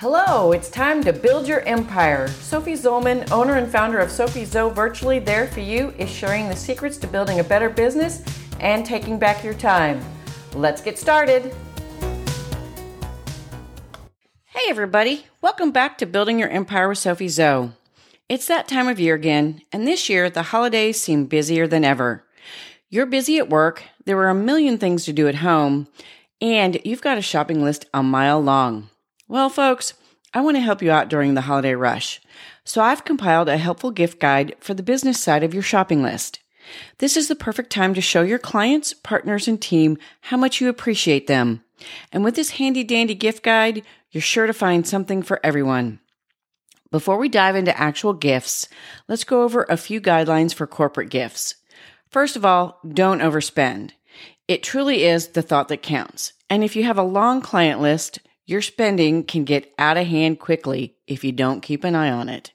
Hello, it's time to build your empire. Sophie Zollman, owner and founder of Sophie Zoe Virtually There For You, is sharing the secrets to building a better business and taking back your time. Let's get started. Hey, everybody, welcome back to Building Your Empire with Sophie Zoe. It's that time of year again, and this year the holidays seem busier than ever. You're busy at work, there are a million things to do at home, and you've got a shopping list a mile long. Well, folks, I want to help you out during the holiday rush. So I've compiled a helpful gift guide for the business side of your shopping list. This is the perfect time to show your clients, partners, and team how much you appreciate them. And with this handy dandy gift guide, you're sure to find something for everyone. Before we dive into actual gifts, let's go over a few guidelines for corporate gifts. First of all, don't overspend. It truly is the thought that counts. And if you have a long client list, your spending can get out of hand quickly if you don't keep an eye on it.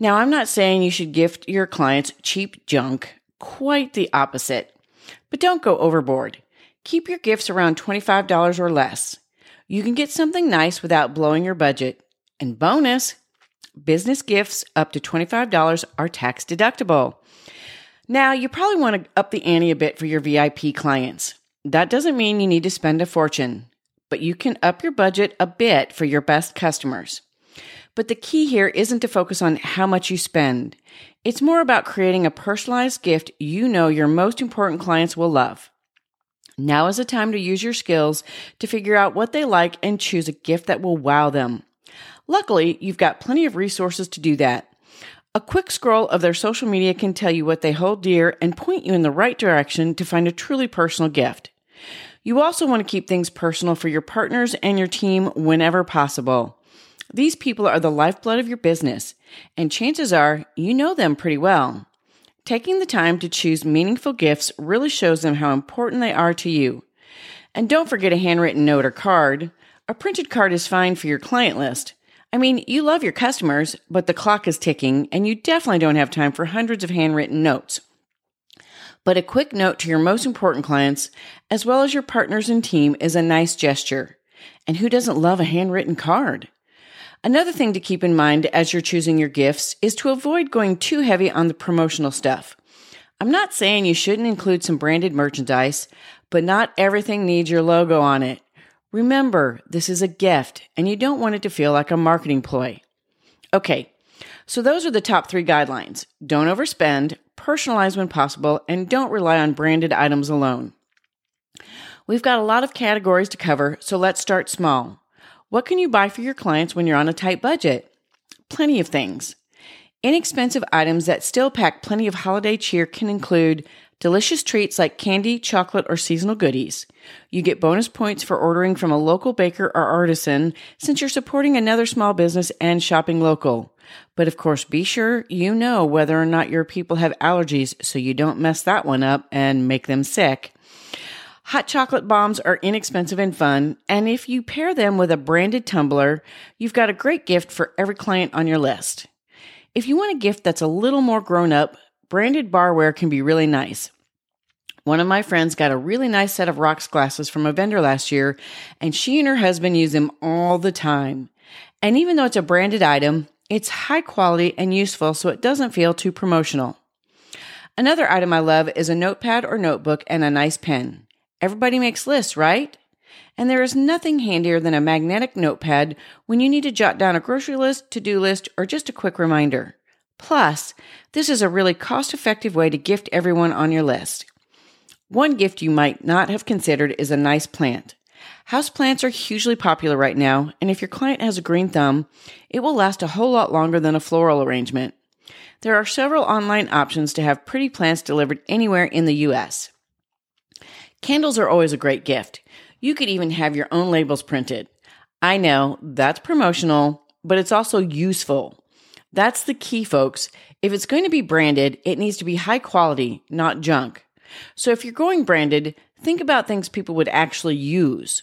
Now, I'm not saying you should gift your clients cheap junk, quite the opposite. But don't go overboard. Keep your gifts around $25 or less. You can get something nice without blowing your budget. And bonus, business gifts up to $25 are tax deductible. Now, you probably want to up the ante a bit for your VIP clients. That doesn't mean you need to spend a fortune but you can up your budget a bit for your best customers. But the key here isn't to focus on how much you spend. It's more about creating a personalized gift you know your most important clients will love. Now is the time to use your skills to figure out what they like and choose a gift that will wow them. Luckily, you've got plenty of resources to do that. A quick scroll of their social media can tell you what they hold dear and point you in the right direction to find a truly personal gift. You also want to keep things personal for your partners and your team whenever possible. These people are the lifeblood of your business, and chances are you know them pretty well. Taking the time to choose meaningful gifts really shows them how important they are to you. And don't forget a handwritten note or card. A printed card is fine for your client list. I mean, you love your customers, but the clock is ticking, and you definitely don't have time for hundreds of handwritten notes but a quick note to your most important clients, as well as your partners and team, is a nice gesture. And who doesn't love a handwritten card? Another thing to keep in mind as you're choosing your gifts is to avoid going too heavy on the promotional stuff. I'm not saying you shouldn't include some branded merchandise, but not everything needs your logo on it. Remember, this is a gift and you don't want it to feel like a marketing ploy. Okay, so those are the top three guidelines. Don't overspend, personalize when possible, and don't rely on branded items alone. We've got a lot of categories to cover, so let's start small. What can you buy for your clients when you're on a tight budget? Plenty of things. Inexpensive items that still pack plenty of holiday cheer can include delicious treats like candy, chocolate, or seasonal goodies. You get bonus points for ordering from a local baker or artisan since you're supporting another small business and shopping local. But of course, be sure you know whether or not your people have allergies so you don't mess that one up and make them sick. Hot chocolate bombs are inexpensive and fun, and if you pair them with a branded tumbler, you've got a great gift for every client on your list. If you want a gift that's a little more grown up, branded barware can be really nice. One of my friends got a really nice set of rocks glasses from a vendor last year, and she and her husband use them all the time. And even though it's a branded item, it's high quality and useful so it doesn't feel too promotional. Another item I love is a notepad or notebook and a nice pen. Everybody makes lists, right? And there is nothing handier than a magnetic notepad when you need to jot down a grocery list, to do list, or just a quick reminder. Plus, this is a really cost effective way to gift everyone on your list. One gift you might not have considered is a nice plant. Houseplants are hugely popular right now, and if your client has a green thumb, it will last a whole lot longer than a floral arrangement. There are several online options to have pretty plants delivered anywhere in the US. Candles are always a great gift. You could even have your own labels printed. I know that's promotional, but it's also useful. That's the key, folks. If it's going to be branded, it needs to be high quality, not junk. So if you're going branded, think about things people would actually use.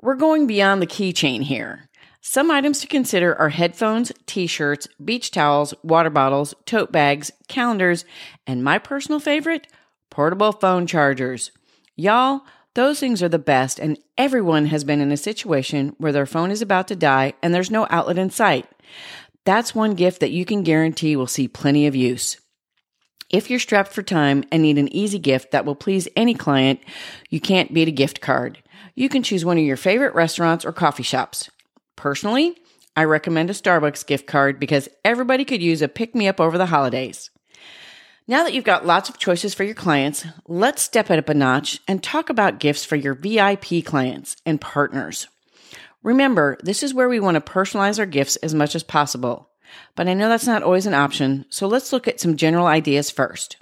We're going beyond the keychain here. Some items to consider are headphones, t shirts, beach towels, water bottles, tote bags, calendars, and my personal favorite, portable phone chargers. Y'all, those things are the best, and everyone has been in a situation where their phone is about to die and there's no outlet in sight. That's one gift that you can guarantee will see plenty of use. If you're strapped for time and need an easy gift that will please any client, you can't beat a gift card. You can choose one of your favorite restaurants or coffee shops. Personally, I recommend a Starbucks gift card because everybody could use a pick me up over the holidays. Now that you've got lots of choices for your clients, let's step it up a notch and talk about gifts for your VIP clients and partners. Remember, this is where we want to personalize our gifts as much as possible. But I know that's not always an option, so let's look at some general ideas first.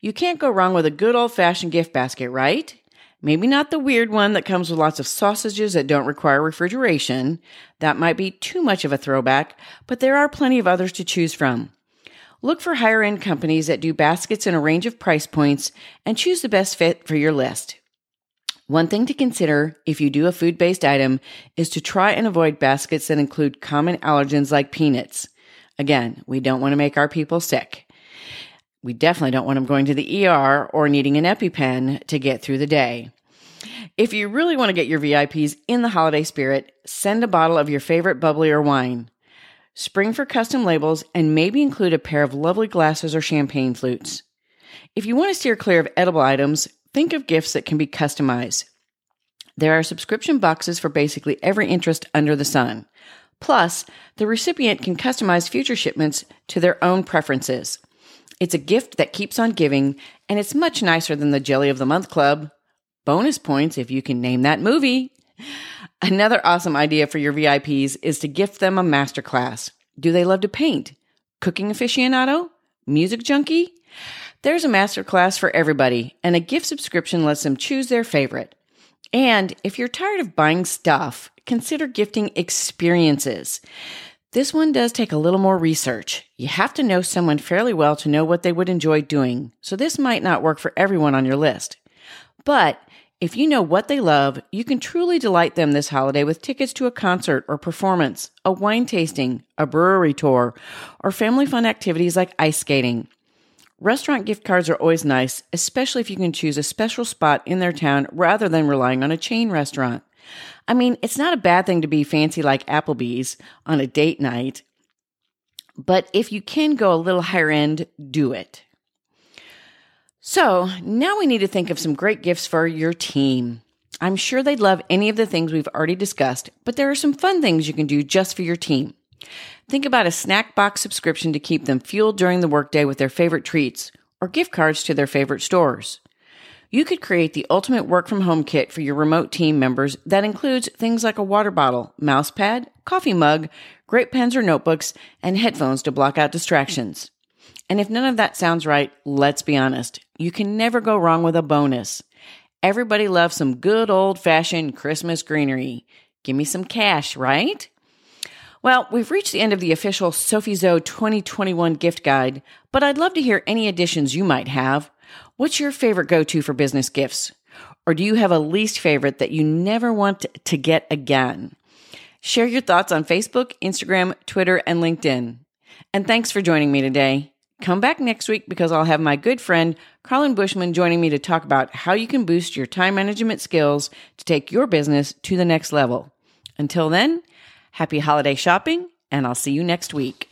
You can't go wrong with a good old fashioned gift basket, right? Maybe not the weird one that comes with lots of sausages that don't require refrigeration. That might be too much of a throwback, but there are plenty of others to choose from. Look for higher end companies that do baskets in a range of price points and choose the best fit for your list. One thing to consider if you do a food based item is to try and avoid baskets that include common allergens like peanuts. Again, we don't want to make our people sick. We definitely don't want them going to the ER or needing an EpiPen to get through the day. If you really want to get your VIPs in the holiday spirit, send a bottle of your favorite bubbly or wine. Spring for custom labels and maybe include a pair of lovely glasses or champagne flutes. If you want to steer clear of edible items, Think of gifts that can be customized. There are subscription boxes for basically every interest under the sun. Plus, the recipient can customize future shipments to their own preferences. It's a gift that keeps on giving, and it's much nicer than the Jelly of the Month Club. Bonus points if you can name that movie. Another awesome idea for your VIPs is to gift them a masterclass. Do they love to paint? Cooking aficionado? Music junkie? There's a masterclass for everybody, and a gift subscription lets them choose their favorite. And if you're tired of buying stuff, consider gifting experiences. This one does take a little more research. You have to know someone fairly well to know what they would enjoy doing, so this might not work for everyone on your list. But if you know what they love, you can truly delight them this holiday with tickets to a concert or performance, a wine tasting, a brewery tour, or family fun activities like ice skating. Restaurant gift cards are always nice, especially if you can choose a special spot in their town rather than relying on a chain restaurant. I mean, it's not a bad thing to be fancy like Applebee's on a date night, but if you can go a little higher end, do it. So now we need to think of some great gifts for your team. I'm sure they'd love any of the things we've already discussed, but there are some fun things you can do just for your team. Think about a snack box subscription to keep them fueled during the workday with their favorite treats or gift cards to their favorite stores. You could create the ultimate work from home kit for your remote team members that includes things like a water bottle, mouse pad, coffee mug, great pens or notebooks, and headphones to block out distractions. And if none of that sounds right, let's be honest. You can never go wrong with a bonus. Everybody loves some good old fashioned Christmas greenery. Give me some cash, right? Well, we've reached the end of the official Sophie Zoe 2021 gift guide, but I'd love to hear any additions you might have. What's your favorite go to for business gifts? Or do you have a least favorite that you never want to get again? Share your thoughts on Facebook, Instagram, Twitter, and LinkedIn. And thanks for joining me today. Come back next week because I'll have my good friend Carlin Bushman joining me to talk about how you can boost your time management skills to take your business to the next level. Until then, Happy holiday shopping, and I'll see you next week.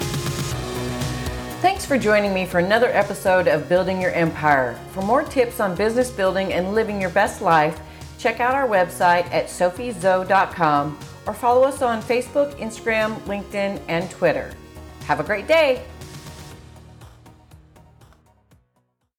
Thanks for joining me for another episode of Building Your Empire. For more tips on business building and living your best life, check out our website at sophiezoe.com or follow us on Facebook, Instagram, LinkedIn, and Twitter. Have a great day.